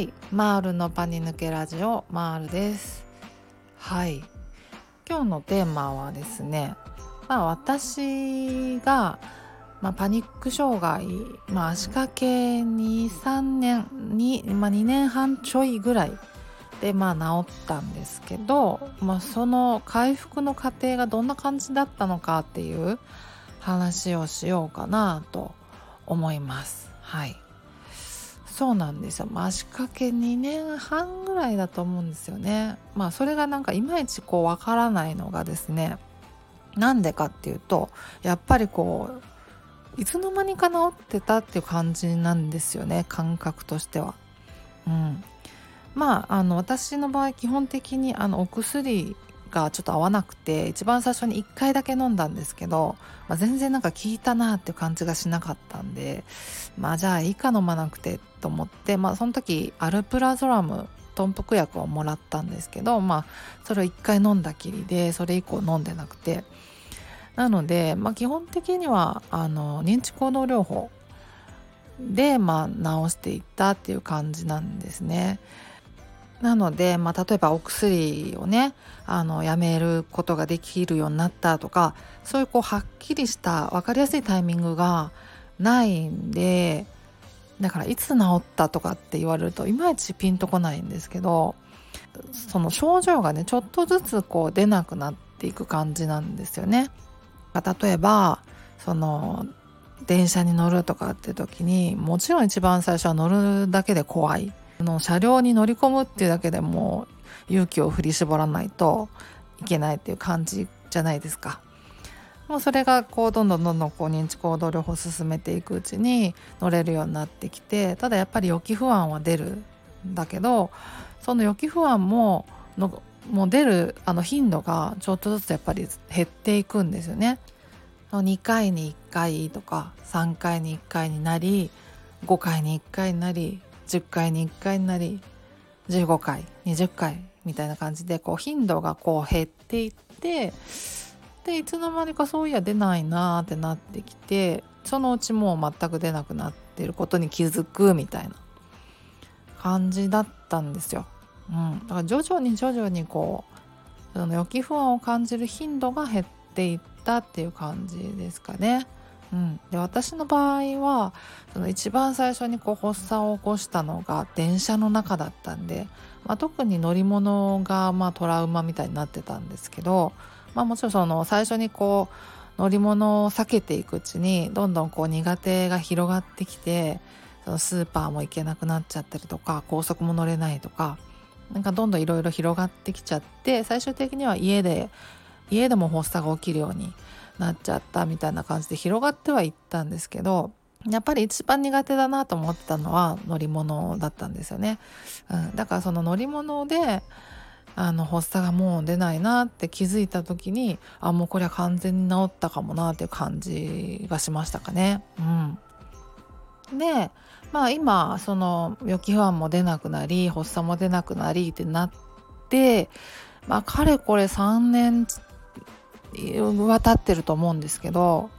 はい。マールのパニ抜けラジオマールです。はい。今日のテーマはですねまあ私がまあ、パニック障害、まあ、足掛け23年に、まあ、2年半ちょいぐらいでまあ治ったんですけど、まあ、その回復の過程がどんな感じだったのかっていう話をしようかなと思います。はい。そうなんですよ、足掛け2年半ぐらいだと思うんですよね。まあそれがなんかいまいちこうわからないのがですねなんでかっていうとやっぱりこういつの間にか治ってたっていう感じなんですよね感覚としては。うん、まああの私の場合基本的にあのお薬がちょっと合わなくて一番最初に1回だけ飲んだんですけど、まあ、全然なんか効いたなっていう感じがしなかったんでまあじゃあいいか飲まなくてと思ってまあその時アルプラゾラム豚腹薬をもらったんですけどまあそれを1回飲んだきりでそれ以降飲んでなくてなので、まあ、基本的にはあの認知行動療法で、まあ、治していったっていう感じなんですね。なので、まあ、例えばお薬をねあのやめることができるようになったとかそういうこうはっきりした分かりやすいタイミングがないんでだからいつ治ったとかって言われるといまいちピンとこないんですけどその症状がねちょっとずつこう出なくなっていく感じなんですよね。例えばその電車に乗るとかって時にもちろん一番最初は乗るだけで怖いの車両に乗り込むっていうだけでも勇気を振り絞らないといけないっていう感じじゃないですか。もうそれがこうどんどんどんどんこう認知行動療法を進めていくうちに乗れるようになってきてただやっぱり予期不安は出るんだけどその予期不安ものもう出るあの頻度がちょっとずつやっぱり減っていくんですよね。2回に1回とか3回に1回になり5回に1回になり10回に1回になり15回20回みたいな感じでこう頻度がこう減っていってでいつの間にかそういや出ないなーってなってきてそのうちもう全く出なくなってることに気づくみたいな感じだったんですよ。うん、だから徐々に徐々にこうその予期不安を感じる頻度が減っていったっていう感じですかね。うん、で私の場合はその一番最初にこう発作を起こしたのが電車の中だったんで、まあ、特に乗り物がまあトラウマみたいになってたんですけど、まあ、もちろんその最初にこう乗り物を避けていくうちにどんどんこう苦手が広がってきてそのスーパーも行けなくなっちゃったりとか高速も乗れないとかなんかどんどんいろいろ広がってきちゃって最終的には家で家でも発作が起きるようになっちゃったみたいな感じで広がってはいったんですけどやっぱり一番苦手だなと思ってたのは乗り物だったんですよね。うん、だからその乗り物であの発作がもう出ないなって気づいた時にあもうこれは完全に治ったかもなっていう感じがしましたかね。うん、でまあ今その予期不安も出なくなり発作も出なくなりってなってまあかれこれ3年は立ってると思うんですけど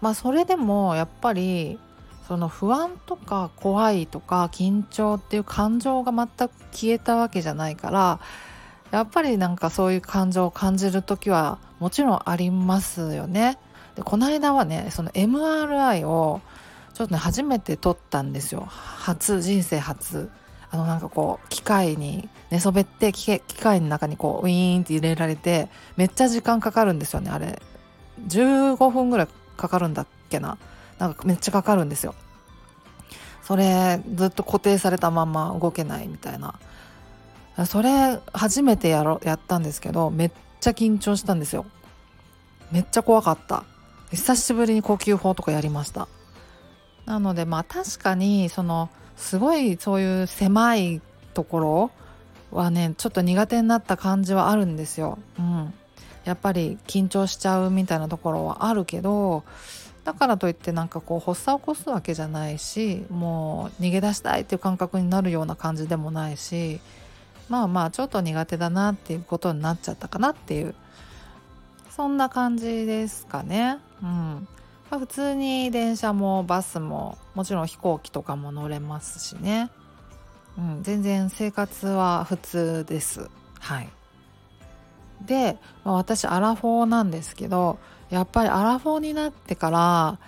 まあそれでもやっぱりその不安とか怖いとか緊張っていう感情が全く消えたわけじゃないからやっぱりなんかそういう感情を感じる時はもちろんありますよね。でこの間はねその MRI をちょっとね初めて撮ったんですよ初人生初あのなんかこう機械に寝そべって機械の中にこうウィーンって入れられてめっちゃ時間かかるんですよねあれ。15分ぐらいかかるんだっけな。なんかめっちゃかかるんですよ。それずっと固定されたまま動けないみたいな。それ初めてやろやったんですけどめっちゃ緊張したんですよ。めっちゃ怖かった。久しぶりに呼吸法とかやりました。なのでまあ確かにそのすごいそういう狭いところはねちょっと苦手になった感じはあるんですよ。うん、やっぱり緊張しちゃうみたいなところはあるけどだからといってなんかこう発作を起こすわけじゃないしもう逃げ出したいっていう感覚になるような感じでもないしまあまあちょっと苦手だなっていうことになっちゃったかなっていうそんな感じですかね。うん普通に電車もバスももちろん飛行機とかも乗れますしね。うん、全然生活は普通ですはいで、まあ、私アラフォーなんですけどやっぱりアラフォーになってから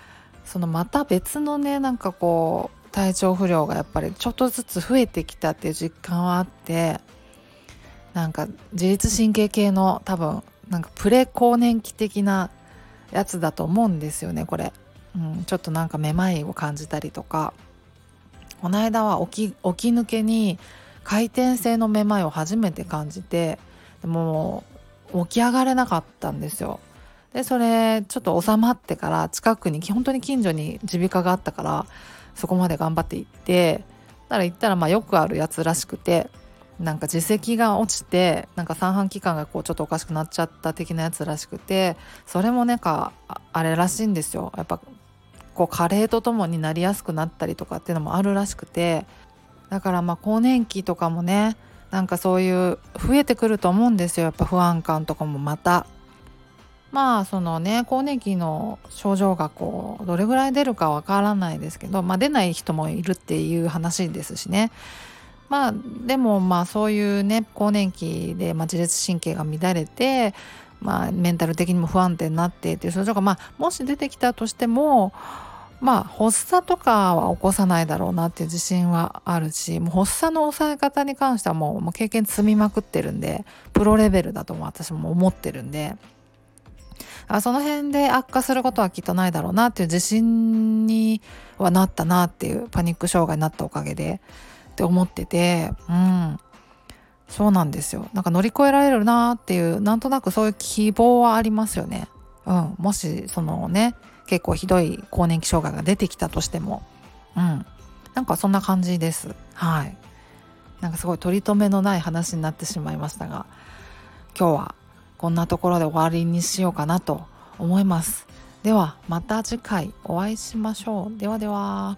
そのまた別のねなんかこう体調不良がやっぱりちょっとずつ増えてきたっていう実感はあってなんか自律神経系の多分なんかプレ更年期的なやつだと思うんですよねこれ、うん、ちょっとなんかめまいを感じたりとか。この間は起き起き抜けに回転性のめまいを初めて感じてでも起き上がれなかったんですよ。でそれちょっと収まってから近くに本当に近所に耳鼻科があったからそこまで頑張って行ってだから行ったらまあよくあるやつらしくてなんか耳石が落ちてなんか三半規管がこうちょっとおかしくなっちゃった的なやつらしくてそれもなんかあれらしいんですよ。やっぱこう加齢とともになりやすくなったりとかっていうのもあるらしくて。だからまあ更年期とかもねなんかそういう増えてくると思うんですよ。やっぱ不安感とかもまた。まあそのね更年期の症状がこうどれぐらい出るかわからないですけど、まあ、出ない人もいるっていう話ですしね。まあでもまあそういうね更年期で、まあ、自律神経が乱れて、まあ、メンタル的にも不安定になってっていう症状が、まあ、もし出てきたとしてもまあ発作とかは起こさないだろうなっていう自信はあるしもう発作の抑え方に関してはもうもう経験積みまくってるんでプロレベルだとも私も思ってるんで。あその辺で悪化することはきっとないだろうなっていう自信にはなったなっていうパニック障害になったおかげでって思っててうん。そうなんですよ。なんか乗り越えられるなっていうなんとなくそういう希望はありますよね。うん。もしそのね結構ひどい更年期障害が出てきたとしても。うん。なんかそんな感じです。はい。なんかすごい取り留めのない話になってしまいましたが今日はこんなところで終わりにしようかなと思います。ではまた次回お会いしましょう。ではでは。